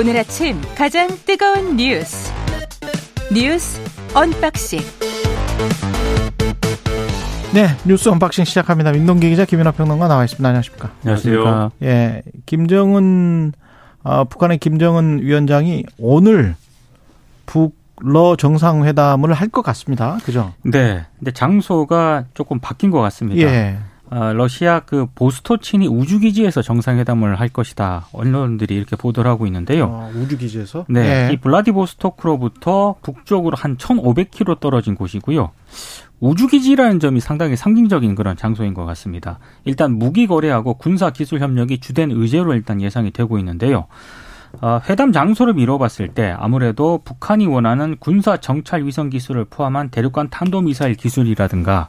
오늘 아침 가장 뜨거운 뉴스 뉴스 언박싱 네, 뉴스 언박싱 시작합니다. 민동기 기자 김민하 평론가 나와 있습니다. 안녕하십니까? 안녕하세요. 예, 김정은 어, 북한의 김정은 위원장이 오늘 북러 정상회담을 할 것 같습니다. 그죠? 네. 근데 장소가 조금 바뀐 것 같습니다. 예. 어, 러시아 그 보스토치니 우주기지에서 정상회담을 할 것이다. 언론들이 이렇게 보도를 하고 있는데요. 어, 우주기지에서? 네. 예. 이 블라디보스토크로부터 북쪽으로 한 1,500km 떨어진 곳이고요. 우주기지라는 점이 상당히 상징적인 그런 장소인 것 같습니다. 일단 무기 거래하고 군사 기술 협력이 주된 의제로 일단 예상이 되고 있는데요. 어, 회담 장소를 미뤄봤을 때 아무래도 북한이 원하는 군사 정찰 위성 기술을 포함한 대륙간 탄도미사일 기술이라든가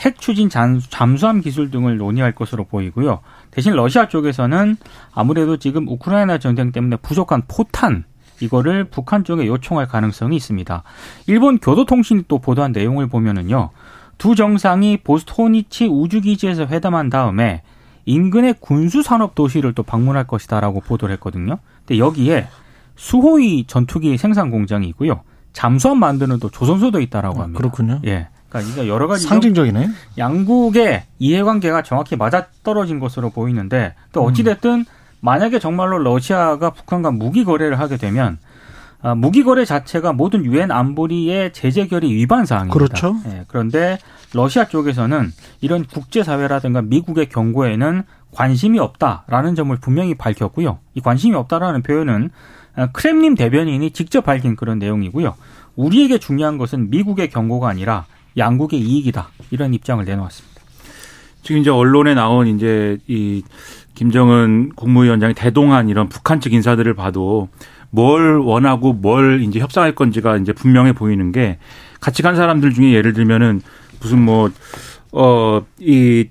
핵 추진 잠, 잠수함 기술 등을 논의할 것으로 보이고요. 대신 러시아 쪽에서는 아무래도 지금 우크라이나 전쟁 때문에 부족한 포탄 이거를 북한 쪽에 요청할 가능성이 있습니다. 일본 교도통신이 또 보도한 내용을 보면은요. 두 정상이 보스토니치 우주기지에서 회담한 다음에 인근의 군수산업 도시를 또 방문할 것이다라고 보도를 했거든요. 근데 여기에 수호위 전투기 생산 공장이 있고요. 잠수함 만드는 또 조선소도 있다라고 합니다. 아, 그렇군요. 예. 그러니까 이게 여러 가지 상징적이네. 양국의 이해관계가 정확히 맞아떨어진 것으로 보이는데 또 음. 어찌됐든 만약에 정말로 러시아가 북한과 무기 거래를 하게 되면 아, 무기 거래 자체가 모든 유엔 안보리의 제재 결의 위반 사항입니다. 그렇죠. 예, 그런데 러시아 쪽에서는 이런 국제사회라든가 미국의 경고에는 관심이 없다라는 점을 분명히 밝혔고요. 이 관심이 없다라는 표현은 아, 크렘린 대변인이 직접 밝힌 그런 내용이고요. 우리에게 중요한 것은 미국의 경고가 아니라 양국의 이익이다. 이런 입장을 내놓았습니다. 지금 이제 언론에 나온 이제 이 김정은 국무위원장이 대동한 이런 북한 측 인사들을 봐도 뭘 원하고 뭘 이제 협상할 건지가 이제 분명해 보이는 게 같이 간 사람들 중에 예를 들면은 무슨 뭐, 어, 이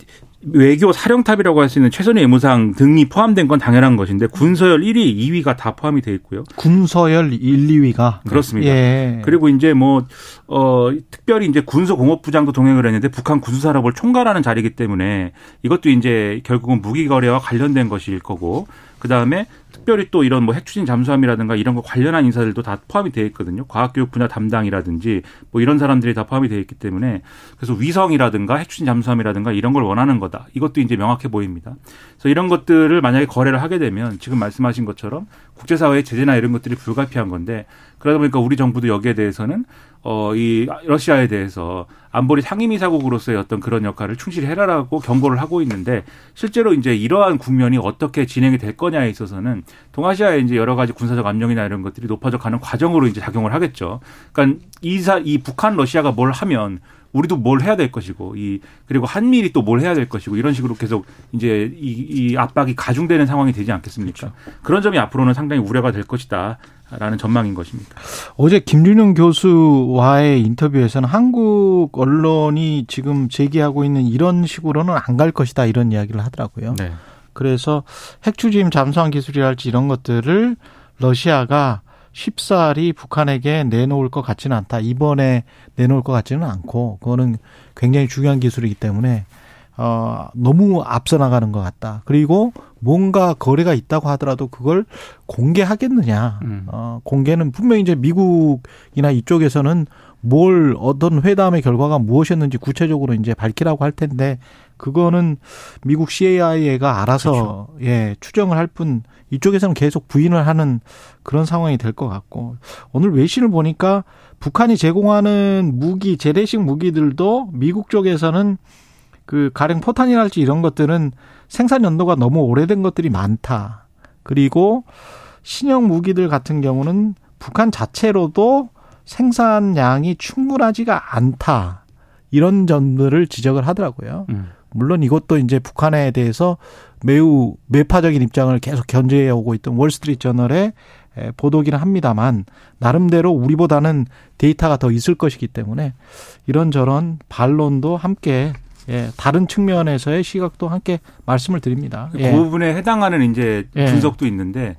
외교 사령탑이라고 할 수 있는 최선의 외무상 등이 포함된 건 당연한 것인데 군서열 1위, 2위가 다 포함이 돼 있고요. 군서열 1, 2위가. 그렇습니다. 예. 그리고 이제 뭐, 어, 특별히 이제 군수공업부장도 동행을 했는데 북한 군수산업을 총괄하는 자리이기 때문에 이것도 이제 결국은 무기 거래와 관련된 것일 거고 그 다음에 특별히 또 이런 뭐 핵추진 잠수함이라든가 이런 거 관련한 인사들도 다 포함이 되어 있거든요. 과학교육 분야 담당이라든지 뭐 이런 사람들이 다 포함이 되어 있기 때문에 그래서 위성이라든가 핵추진 잠수함이라든가 이런 걸 원하는 거다. 이것도 이제 명확해 보입니다. 그래서 이런 것들을 만약에 거래를 하게 되면 지금 말씀하신 것처럼 국제사회의 제재나 이런 것들이 불가피한 건데 그러다 보니까 우리 정부도 여기에 대해서는 어, 이 러시아에 대해서 안보리 상임이사국으로서의 어떤 그런 역할을 충실히 해라라고 경고를 하고 있는데 실제로 이제 이러한 국면이 어떻게 진행이 될 거냐에 있어서는 동아시아의 이제 여러 가지 군사적 압력이나 이런 것들이 높아져 가는 과정으로 이제 작용을 하겠죠. 그러니까 이사 이 북한 러시아가 뭘 하면 우리도 뭘 해야 될 것이고 이 그리고 한미일이 또 뭘 해야 될 것이고 이런 식으로 계속 이제 이, 이 압박이 가중되는 상황이 되지 않겠습니까? 그런 점이 앞으로는 상당히 우려가 될 것이다 라는 전망인 것입니다. 어제 김준영 교수와의 인터뷰에서는 한국 언론이 지금 제기하고 있는 이런 식으로는 안 갈 것이다 이런 이야기를 하더라고요. 네. 그래서 핵추진 잠수함 기술이랄지 이런 것들을 러시아가 쉽사리 북한에게 내놓을 것 같지는 않다. 이번에 내놓을 것 같지는 않고 그거는 굉장히 중요한 기술이기 때문에 어 너무 앞서 나가는 것 같다. 그리고 뭔가 거래가 있다고 하더라도 그걸 공개하겠느냐. 음. 어 공개는 분명히 이제 미국이나 이쪽에서는 뭘 어떤 회담의 결과가 무엇이었는지 구체적으로 이제 밝히라고 할 텐데 그거는 미국 CIA가 알아서 예 추정을 할 뿐 이쪽에서는 계속 부인을 하는 그런 상황이 될 것 같고 오늘 외신을 보니까 북한이 제공하는 무기 재래식 무기들도 미국 쪽에서는 그 가령 포탄이랄지 이런 것들은 생산 연도가 너무 오래된 것들이 많다. 그리고 신형 무기들 같은 경우는 북한 자체로도 생산량이 충분하지가 않다. 이런 점들을 지적을 하더라고요. 음. 물론 이것도 이제 북한에 대해서 매우 매파적인 입장을 계속 견제해 오고 있던 월스트리트 저널의 에, 보도기는 합니다만 나름대로 우리보다는 데이터가 더 있을 것이기 때문에 이런저런 반론도 함께 예, 다른 측면에서의 시각도 함께 말씀을 드립니다. 예. 그 부분에 해당하는 이제 예. 분석도 있는데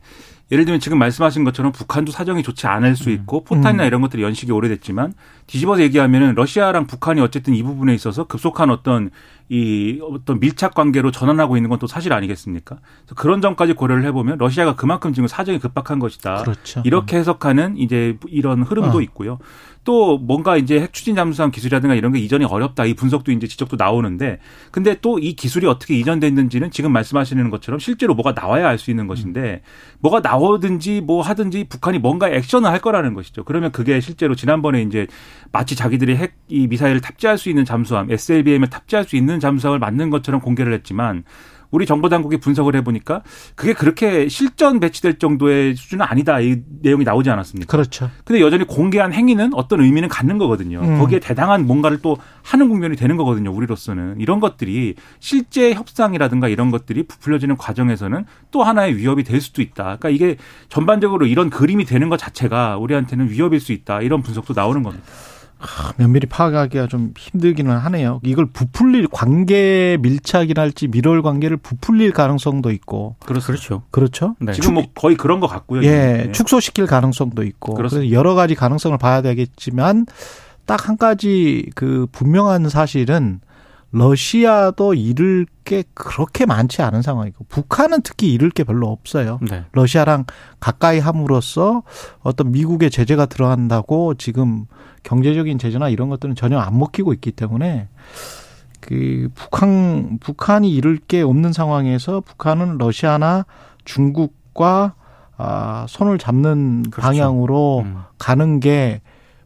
예를 들면 지금 말씀하신 것처럼 북한도 사정이 좋지 않을 수 있고 포탄이나 음. 이런 것들이 연식이 오래됐지만 뒤집어서 얘기하면은 러시아랑 북한이 어쨌든 이 부분에 있어서 급속한 어떤 이 어떤 밀착 관계로 전환하고 있는 건 또 사실 아니겠습니까? 그래서 그런 점까지 고려를 해보면 러시아가 그만큼 지금 사정이 급박한 것이다. 그렇죠. 이렇게 해석하는 이제 이런 흐름도 어. 있고요. 또 뭔가 이제 핵 추진 잠수함 기술이라든가 이런 게 이전이 어렵다 이 분석도 이제 지적도 나오는데 근데 또 이 기술이 어떻게 이전됐는지는 지금 말씀하시는 것처럼 실제로 뭐가 나와야 알 수 있는 것인데 뭐가 나오든지 뭐 하든지 북한이 뭔가 액션을 할 거라는 것이죠. 그러면 그게 실제로 지난번에 이제 마치 자기들이 핵 이 미사일을 탑재할 수 있는 잠수함 SLBM을 탑재할 수 있는 잠수함을 만든 것처럼 공개를 했지만 우리 정보 당국이 분석을 해보니까 그게 그렇게 실전 배치될 정도의 수준은 아니다 이 내용이 나오지 않았습니까? 그렇죠. 근데 여전히 공개한 행위는 어떤 의미는 갖는 거거든요. 음. 거기에 대당한 뭔가를 또 하는 국면이 되는 거거든요. 우리로서는 이런 것들이 실제 협상이라든가 이런 것들이 부풀려지는 과정에서는 또 하나의 위협이 될 수도 있다. 그러니까 이게 전반적으로 이런 그림이 되는 것 자체가 우리한테는 위협일 수 있다. 이런 분석도 나오는 겁니다. 아, 면밀히 파악하기가 좀 힘들기는 하네요. 이걸 부풀릴 관계 밀착이랄지 밀월 관계를 부풀릴 가능성도 있고 그렇죠. 그렇죠. 네. 지금 뭐 거의 그런 것 같고요. 예, 네. 축소시킬 가능성도 있고 그래서 그렇습니다. 여러 가지 가능성을 봐야 되겠지만 딱 한 가지 그 분명한 사실은 러시아도 잃을 게 그렇게 많지 않은 상황이고 북한은 특히 잃을 게 별로 없어요. 네. 러시아랑 가까이 함으로써 어떤 미국의 제재가 들어간다고 지금 경제적인 제재나 이런 것들은 전혀 안 먹히고 있기 때문에 그 북한 북한이 잃을 게 없는 상황에서 북한은 러시아나 중국과 아 손을 잡는 그렇죠. 방향으로 음. 가는 게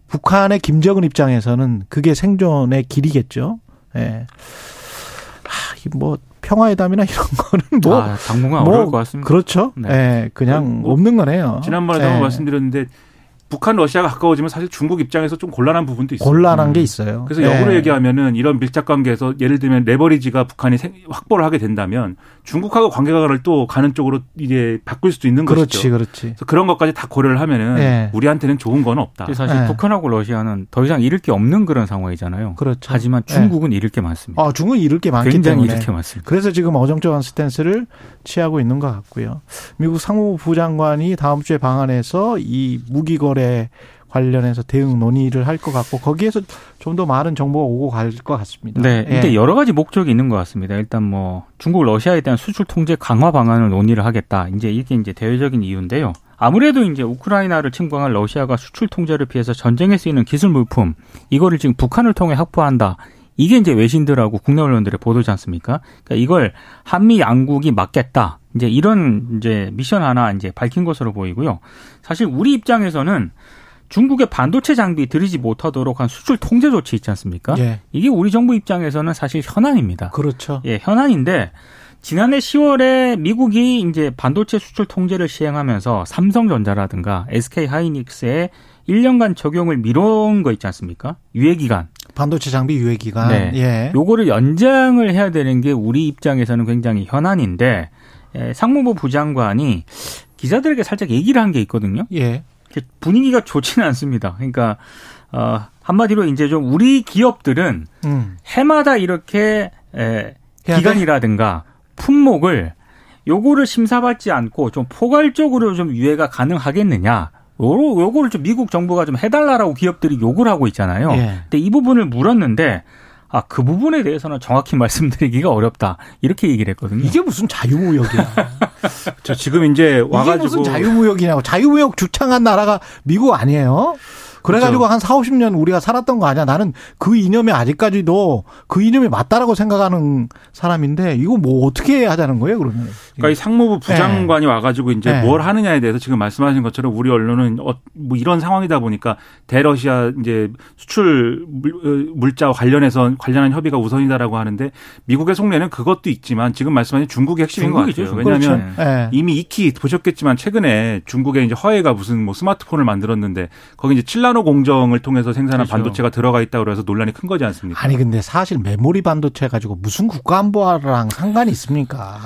북한의 김정은 입장에서는 그게 생존의 길이겠죠. 예. 아, 이뭐 평화회담이나 이런 거는 뭐 아, 당분간 뭐, 어려울 것 같습니다. 그렇죠. 네. 예, 그냥 뭐, 없는 거네요. 지난번에도 예. 한번 말씀드렸는데 북한 러시아가 가까워지면 사실 중국 입장에서 좀 곤란한 부분도 있어요. 곤란한 음. 게 있어요. 그래서 예. 역으로 얘기하면은 이런 밀착 관계에서 예를 들면 레버리지가 북한이 생- 확보를 하게 된다면 중국하고 관계가를 또 가는 쪽으로 이제 바꿀 수도 있는 그렇지, 것이죠. 그렇지. 그래서 그런 것까지 다 고려를 하면은 예. 우리한테는 좋은 건 없다. 사실 네. 북한하고 러시아는 더 이상 잃을 게 없는 그런 상황이잖아요. 그렇죠. 하지만 중국은 잃을 게 많습니다. 아, 중국은 잃을 게 많기 굉장히 때문에. 잃을 게 많습니다. 그래서 지금 어정쩡한 스탠스를 취하고 있는 것 같고요. 미국 상무부 부장관이 다음 주에 방한해서 이 무기 거래 관련해서 대응 논의를 할 것 같고 거기에서 좀 더 많은 정보가 오고 갈 것 같습니다. 네, 예. 이때 여러 가지 목적이 있는 것 같습니다. 일단 뭐 중국 러시아에 대한 수출 통제 강화 방안을 논의를 하겠다. 이제 이게 이제 대외적인 이유인데요. 아무래도 이제 우크라이나를 침공한 러시아가 수출 통제를 피해서 전쟁에 쓰이는 기술 물품 이거를 지금 북한을 통해 확보한다. 이게 이제 외신들하고 국내 언론들의 보도지 않습니까? 그러니까 이걸 한미 양국이 막겠다. 이제 이런 이제 미션 하나 이제 밝힌 것으로 보이고요. 사실 우리 입장에서는 중국의 반도체 장비 들이지 못하도록 한 수출 통제 조치 있지 않습니까? 예. 이게 우리 정부 입장에서는 사실 현안입니다. 그렇죠. 예, 현안인데 지난해 10월에 미국이 이제 반도체 수출 통제를 시행하면서 삼성전자라든가 SK 하이닉스의 1년간 적용을 미뤄온 거 있지 않습니까? 유예 기간. 반도체 장비 유예 기간. 네. 예. 요거를 연장을 해야 되는 게 우리 입장에서는 굉장히 현안인데 예, 상무부 부장관이 기자들에게 살짝 얘기를 한 게 있거든요. 예. 분위기가 좋지는 않습니다. 그러니까 어, 한마디로 이제 좀 우리 기업들은 음. 해마다 이렇게 에? 기간이라든가 품목을 요거를 심사받지 않고 좀 포괄적으로 좀 유예가 가능하겠느냐. 요거, 요거를 좀 미국 정부가 좀 해달라라고 기업들이 요구를 하고 있잖아요. 예. 근데 이 부분을 물었는데 아, 그 부분에 대해서는 정확히 말씀드리기가 어렵다. 이렇게 얘기를 했거든요. 이게 무슨 자유무역이야. 저 지금 이제 이게 와가지고 무슨 자유무역이냐고. 자유무역 주창한 나라가 미국 아니에요? 그래가지고 그렇죠. 한 4, 50년 우리가 살았던 거 아니야. 나는 그 이념에 아직까지도 그 이념이 맞다라고 생각하는 사람인데 이거 뭐 어떻게 하자는 거예요, 그러면? 그러니까 이 상무부 부장관이 와가지고 이제 네. 뭘 하느냐에 대해서 지금 말씀하신 것처럼 우리 언론은 어, 뭐 이런 상황이다 보니까 대러시아 이제 수출 물, 어, 물자와 관련해서 관련한 협의가 우선이다라고 하는데 미국의 속내는 그것도 있지만 지금 말씀하신 중국이 핵심인 중국이죠, 것 같아요. 중국. 왜냐하면 그렇죠. 예. 이미 익히 보셨겠지만 최근에 중국의 이제 허웨이가 무슨 뭐 스마트폰을 만들었는데 거기 이제 칠 라노 공정을 통해서 생산한 그렇죠. 반도체가 들어가 있다고 그래서 논란이 큰 거지 않습니까? 아니 근데 사실 메모리 반도체 가지고 무슨 국가안보랑 상관이 있습니까?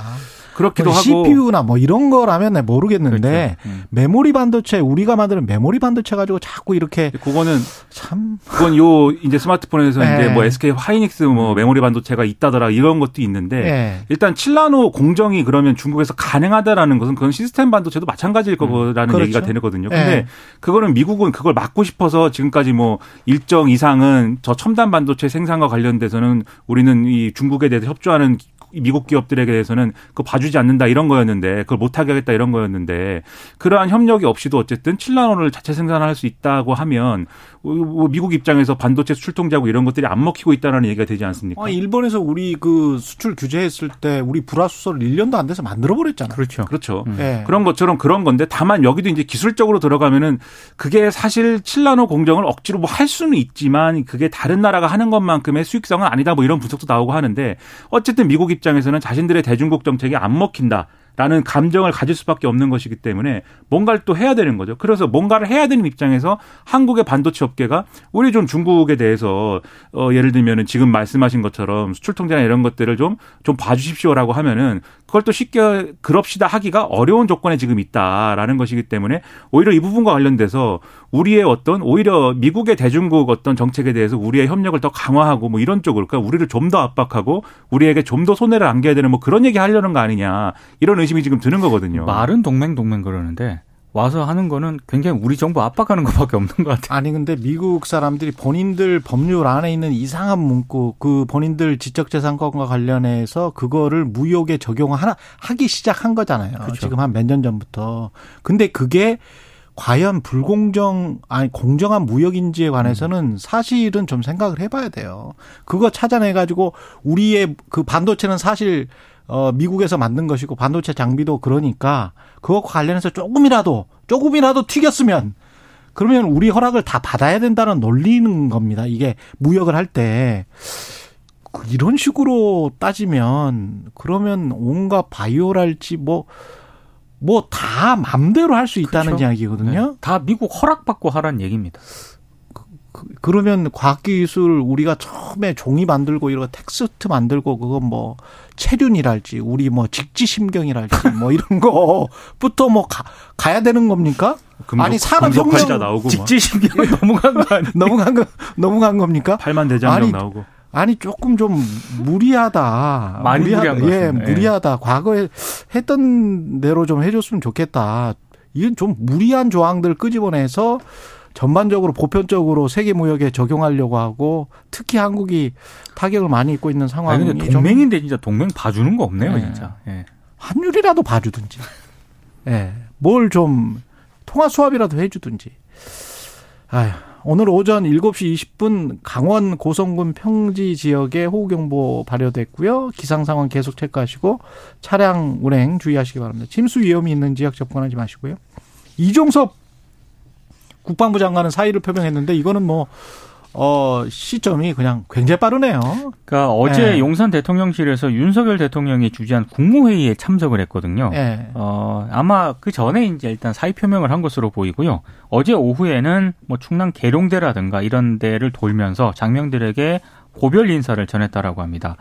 그렇기도 뭐 하고 CPU나 뭐 이런 거라면 모르겠는데 그렇죠. 음. 메모리 반도체 우리가 만드는 메모리 반도체 가지고 자꾸 이렇게 그거는 참 그건 요 이제 스마트폰에서 네. 이제 뭐 SK 하이닉스 뭐 메모리 반도체가 있다더라 이런 것도 있는데 예. 일단 7나노 공정이 그러면 중국에서 가능하다라는 것은 그건 시스템 반도체도 마찬가지일 거라는 그렇죠. 얘기가 되거든요. 근데 예. 그거는 미국은 그걸 막고 싶어서 지금까지 뭐 일정 이상은 저 첨단 반도체 생산과 관련돼서는 우리는 이 중국에 대해서 협조하는 미국 기업들에게 대해서는 그거 봐주지 않는다 이런 거였는데 그걸 못하게 하겠다 이런 거였는데 그러한 협력이 없이도 어쨌든 7나노를 자체 생산할 수 있다고 하면 뭐 미국 입장에서 반도체 수출 통제하고 이런 것들이 안 먹히고 있다는 얘기가 되지 않습니까? 어, 일본에서 우리 그 수출 규제했을 때 우리 불화수소를 1년도 안 돼서 만들어 버렸잖아. 그렇죠. 그렇죠. 예. 그런 것처럼 그런 건데 다만 여기도 이제 기술적으로 들어가면은 그게 사실 7나노 공정을 억지로 뭐 할 수는 있지만 그게 다른 나라가 하는 것만큼의 수익성은 아니다 뭐 이런 분석도 나오고 하는데 어쨌든 미국 입 장에서는 자신들의 대중국 정책이 안 먹힌다. 라는 감정을 가질 수밖에 없는 것이기 때문에 뭔가를 또 해야 되는 거죠. 그래서 뭔가를 해야 되는 입장에서 한국의 반도체 업계가 우리 좀 중국에 대해서 어 예를 들면은 지금 말씀하신 것처럼 수출 통제나 이런 것들을 좀 좀 봐주십시오라고 하면은 그걸 또 쉽게 그럽시다 하기가 어려운 조건에 지금 있다라는 것이기 때문에 오히려 이 부분과 관련돼서 우리의 어떤 오히려 미국의 대중국 어떤 정책에 대해서 우리의 협력을 더 강화하고 뭐 이런 쪽으로 그러니까 우리를 좀 더 압박하고 우리에게 좀 더 손해를 안겨야 되는 뭐 그런 얘기 하려는 거 아니냐 이런 의심이 지금 드는 거거든요. 말은 동맹 동맹 그러는데 와서 하는 거는 굉장히 우리 정부 압박하는 것밖에 없는 것 같아요. 아니 근데 미국 사람들이 본인들 법률 안에 있는 이상한 문구 그 본인들 지적재산권과 관련해서 그거를 무역에 적용하나 하기 시작한 거잖아요. 그렇죠. 지금 한 몇 년 전부터. 근데 그게 과연 불공정 아니 공정한 무역인지에 관해서는 사실은 좀 생각을 해봐야 돼요. 그거 찾아내 가지고 우리의 그 반도체는 사실 어 미국에서 만든 것이고 반도체 장비도 그러니까 그것과 관련해서 조금이라도 조금이라도 튀겼으면 그러면 우리 허락을 다 받아야 된다는 논리는 겁니다. 이게 무역을 할 때. 그 이런 식으로 따지면 그러면 온갖 바이오랄지 뭐 뭐 다 맘대로 할 수 있다는 그렇죠. 이야기거든요. 네. 다 미국 허락받고 하라는 얘기입니다. 그, 그러면 과학기술 우리가 처음에 종이 만들고 이런 텍스트 만들고 그건 뭐 체륜이랄지 우리 뭐 직지심경이랄지 뭐 이런 거부터 뭐 가, 가야 되는 겁니까? 금속, 아니 산업혁명 금속환자 나오고 뭐 직지신경 넘어간 거 아니에요? 넘어간 거 넘어간 겁니까? 팔만 대장경 아니, 나오고 아니 조금 좀 무리하다. 많이 무리한 것 예, 같습니다. 예. 무리하다. 과거에 했던 대로 좀 해줬으면 좋겠다. 이건 좀 무리한 조항들 끄집어내서 전반적으로 보편적으로 세계 무역에 적용하려고 하고 특히 한국이 타격을 많이 입고 있는 상황이 아니 동맹인데 진짜 동맹 봐주는 거 없네요, 네. 진짜. 예. 환율이라도 봐주든지, 예, 뭘좀 통화 수합이라도 해주든지. 아휴, 오늘 오전 7시 20분 강원 고성군 평지 지역에 호우경보 발효됐고요. 기상 상황 계속 체크하시고 차량 운행 주의하시기 바랍니다. 침수 위험이 있는 지역 접근하지 마시고요. 이종섭 국방부 장관은 사의를 표명했는데 이거는 뭐 어, 시점이 그냥 굉장히 빠르네요. 그러니까 어제 예. 용산 대통령실에서 윤석열 대통령이 주재한 국무회의에 참석을 했거든요. 예. 어, 아마 그 전에 이제 일단 사의 표명을 한 것으로 보이고요. 어제 오후에는 뭐 충남 계룡대라든가 이런 데를 돌면서 장병들에게 고별 인사를 전했다라고 합니다.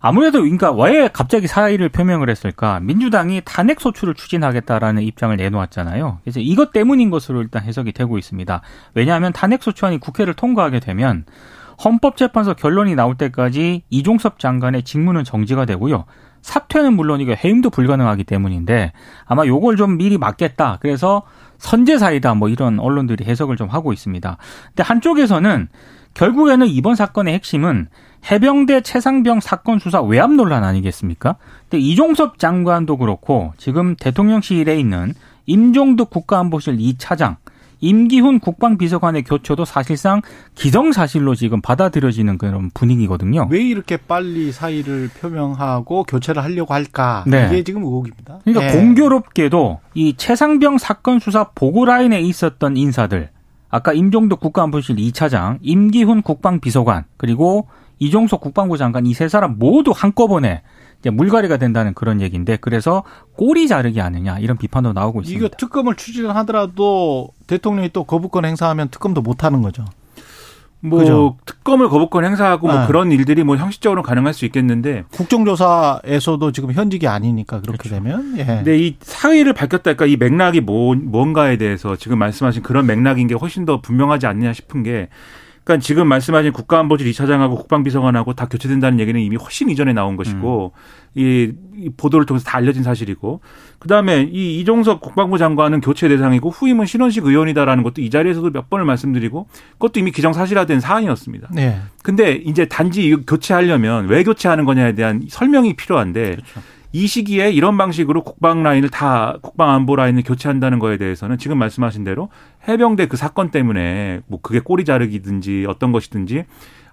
아무래도 그러니까 왜 갑자기 사의를 표명을 했을까? 민주당이 탄핵 소추를 추진하겠다라는 입장을 내놓았잖아요. 그래서 이것 때문인 것으로 일단 해석이 되고 있습니다. 왜냐하면 탄핵 소추안이 국회를 통과하게 되면 헌법재판소 결론이 나올 때까지 이종섭 장관의 직무는 정지가 되고요. 사퇴는 물론이고 해임도 불가능하기 때문인데 아마 요걸 좀 미리 막겠다. 그래서 선제사이다 뭐 이런 언론들이 해석을 좀 하고 있습니다. 근데 한쪽에서는 결국에는 이번 사건의 핵심은 해병대 최상병 사건 수사 외압 논란 아니겠습니까? 근데 이종섭 장관도 그렇고 지금 대통령실에 있는 임종득 국가안보실 2차장 임기훈 국방비서관의 교체도 사실상 기정사실로 지금 받아들여지는 그런 분위기거든요. 왜 이렇게 빨리 사의를 표명하고 교체를 하려고 할까? 네. 이게 지금 의혹입니다. 그러니까 예. 공교롭게도 이 최상병 사건 수사 보고 라인에 있었던 인사들 아까 임종덕 국가안보실 2차장, 임기훈 국방비서관, 그리고 이종석 국방부 장관 이 세 사람 모두 한꺼번에 이제 물갈이가 된다는 그런 얘기인데 그래서 꼬리 자르기 아니냐 이런 비판도 나오고 있습니다. 이거 특검을 추진하더라도 대통령이 또 거부권 행사하면 특검도 못 하는 거죠. 뭐 그죠. 특검을 거부권 행사하고 뭐 네. 그런 일들이 뭐 형식적으로 가능할 수 있겠는데 국정조사에서도 지금 현직이 아니니까 그렇게 되면 예. 근데 이 사의를 밝혔다 그러니까 이 맥락이 뭐, 뭔가에 대해서 지금 말씀하신 그런 맥락인 게 훨씬 더 분명하지 않느냐 싶은 게 그러니까 지금 말씀하신 국가안보실 2차장하고 국방비서관하고 다 교체된다는 얘기는 이미 훨씬 이전에 나온 것이고 이, 이 보도를 통해서 다 알려진 사실이고 그다음에 이 이종석 국방부 장관은 교체 대상이고 후임은 신원식 의원이다라는 것도 이 자리에서도 몇 번을 말씀드리고 그것도 이미 기정사실화된 사안이었습니다. 예. 근데 이제 단지 교체하려면 왜 교체하는 거냐에 대한 설명이 필요한데 이 시기에 이런 방식으로 국방 라인을 다 국방 안보 라인을 교체한다는 거에 대해서는 지금 말씀하신 대로 해병대 그 사건 때문에 뭐 그게 꼬리 자르기든지 어떤 것이든지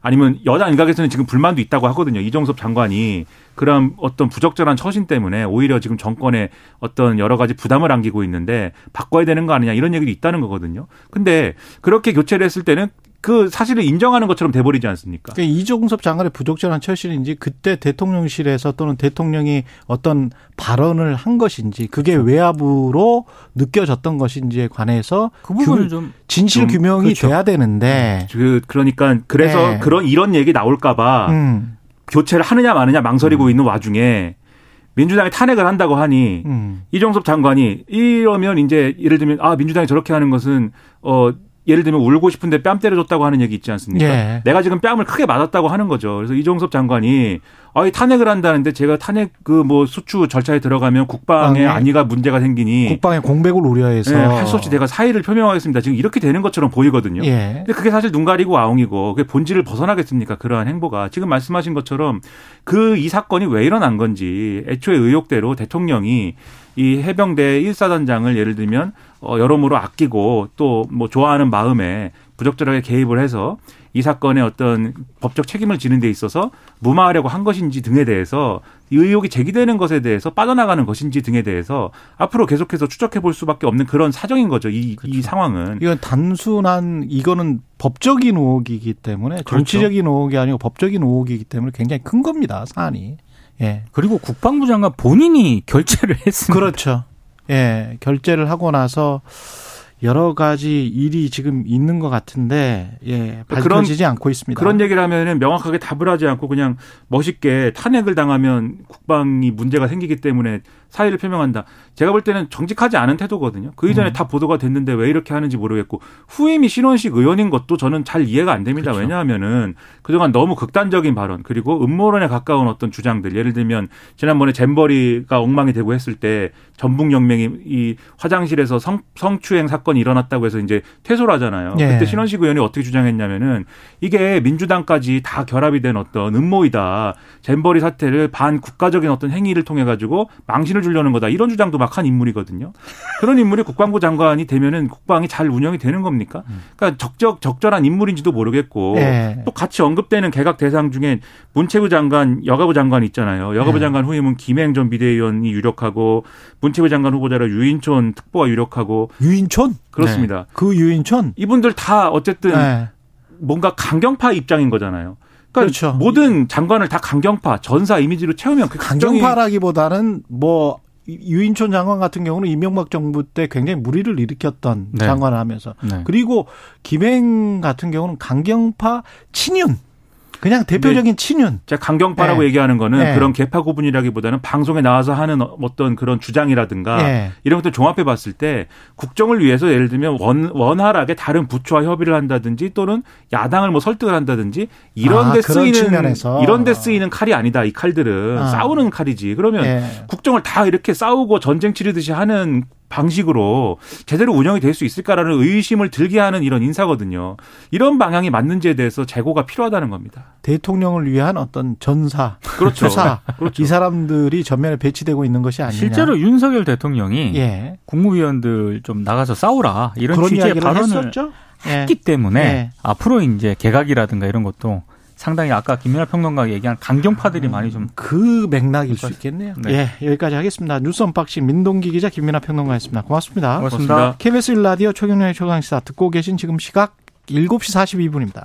아니면 여당 일각에서는 지금 불만도 있다고 하거든요. 이종섭 장관이 그런 어떤 부적절한 처신 때문에 오히려 지금 정권에 어떤 여러 가지 부담을 안기고 있는데 바꿔야 되는 거 아니냐 이런 얘기도 있다는 거거든요. 근데 그렇게 교체를 했을 때는 그 사실을 인정하는 것처럼 돼버리지 않습니까? 그러니까 이종섭 장관의 부적절한 처신인지 그때 대통령실에서 또는 대통령이 어떤 발언을 한 것인지 그게 외압으로 느껴졌던 것인지에 관해서 그 부분은 규- 좀 진실 좀 규명이 그렇죠. 돼야 되는데 그 그러니까 그래서 네. 그런 이런 얘기 나올까봐 음, 교체를 하느냐 마느냐 망설이고 있는 와중에 민주당이 탄핵을 한다고 하니 음. 이종섭 장관이 이러면 이제 예를 들면 아 민주당이 저렇게 하는 것은 어 예를 들면 울고 싶은데 뺨 때려줬다고 하는 얘기 있지 않습니까? 예. 내가 지금 뺨을 크게 맞았다고 하는 거죠. 그래서 이종섭 장관이 아이 탄핵을 한다는데 제가 탄핵 그 뭐 수추 절차에 들어가면 국방에 안위가 문제가 생기니 국방의 공백을 우려해서 예, 할수 없이 제가 사의를 표명하겠습니다. 지금 이렇게 되는 것처럼 보이거든요. 예. 근데 그게 사실 눈 가리고 아웅이고 그게 본질을 벗어나겠습니까? 그러한 행보가 지금 말씀하신 것처럼 그 이 사건이 왜 일어난 건지 애초에 의혹대로 대통령이 이 해병대 1사단장을 예를 들면 어 여러모로 아끼고 또 뭐 좋아하는 마음에 부적절하게 개입을 해서 이 사건의 어떤 법적 책임을 지는 데 있어서 무마하려고 한 것인지 등에 대해서 이 의혹이 제기되는 것에 대해서 빠져나가는 것인지 등에 대해서 앞으로 계속해서 추적해 볼 수밖에 없는 그런 사정인 거죠. 이, 이 상황은. 이건 단순한 이거는 법적인 의혹이기 때문에 그렇죠. 정치적인 의혹이 아니고 법적인 의혹이기 때문에 굉장히 큰 겁니다 사안이. 예. 그리고 국방부 장관 본인이 결재를 했습니다. 그렇죠. 예, 결제를 하고 나서 여러 가지 일이 지금 있는 것 같은데 예, 밝혀지지 않고 있습니다. 그런 얘기를 하면은 명확하게 답을 하지 않고 그냥 멋있게 탄핵을 당하면 국방이 문제가 생기기 때문에 사의를 표명한다. 제가 볼 때는 정직하지 않은 태도거든요. 그 이전에 음. 다 보도가 됐는데 왜 이렇게 하는지 모르겠고 후임이 신원식 의원인 것도 저는 잘 이해가 안 됩니다. 그렇죠. 왜냐하면은 그동안 너무 극단적인 발언 그리고 음모론에 가까운 어떤 주장들 예를 들면 지난번에 잼버리가 엉망이 되고 했을 때 전북연맹이 이 화장실에서 성, 성추행 사건이 일어났다고 해서 이제 퇴소를 하잖아요. 예. 그때 신원식 의원이 어떻게 주장했냐면은 이게 민주당까지 다 결합이 된 어떤 음모이다. 잼버리 사태를 반 국가적인 어떤 행위를 통해 가지고 망신을 주려는 거다. 이런 주장도 막 한 인물이거든요. 그런 인물이 국방부 장관이 되면은 국방이 잘 운영이 되는 겁니까? 그러니까 적적 적절한 인물인지도 모르겠고 예. 또 같이 언급되는 개각 대상 중에 문체부 장관, 여가부 장관 있잖아요. 여가부 예. 장관 후임은 김행 전 비대위원이 유력하고 문체부 장관 후보자로 유인촌 특보가 유력하고 유인촌? 그렇습니다. 그 유인촌? 이이분들 다 어쨌든 예. 뭔가 강경파 입장인 거잖아요. 그러니까 그렇죠. 모든 장관을 다 강경파, 전사 이미지로 채우면 그 강경파라기보다는 뭐 유인촌 장관 같은 경우는 이명박 정부 때 굉장히 무리를 일으켰던 네. 장관을 하면서 네. 그리고 김행 같은 경우는 강경파 친윤 그냥 대표적인 친윤 제가 강경파라고 네. 얘기하는 거는 네. 그런 개파 구분이라기보다는 방송에 나와서 하는 어떤 그런 주장이라든가 예. 이런 것들 종합해 봤을 때 국정을 위해서 예를 들면 원, 원활하게 다른 부처와 협의를 한다든지 또는 야당을 뭐 설득을 한다든지 이런 아, 데 쓰이는 측면에서. 이런 데 쓰이는 칼이 아니다. 이 칼들은 아. 싸우는 칼이지. 그러면 예. 국정을 다 이렇게 싸우고 전쟁 치르듯이 하는 방식으로 제대로 운영이 될 수 있을까라는 의심을 들게 하는 이런 인사거든요. 이런 방향이 맞는지에 대해서 재고가 필요하다는 겁니다. 대통령을 위한 어떤 전사, 그렇죠. 수사 그렇죠. 이 사람들이 전면에 배치되고 있는 것이 아니냐. 실제로 윤석열 대통령이 예. 국무위원들 좀 나가서 싸우라 이런 그런 취지의 이야기를 발언을 했었죠. 예. 했기 때문에 예. 앞으로 이제 개각이라든가 이런 것도 상당히 아까 김민하 평론가가 얘기한 강경파들이 많이 좀 그 맥락일 수 있겠네요. 네. 예, 여기까지 하겠습니다. 뉴스 언박싱 민동기 기자 김민하 평론가였습니다. 고맙습니다. 고맙습니다. KBS 1라디오 최경련의 최강시사 듣고 계신 지금 시각 7시 42분입니다.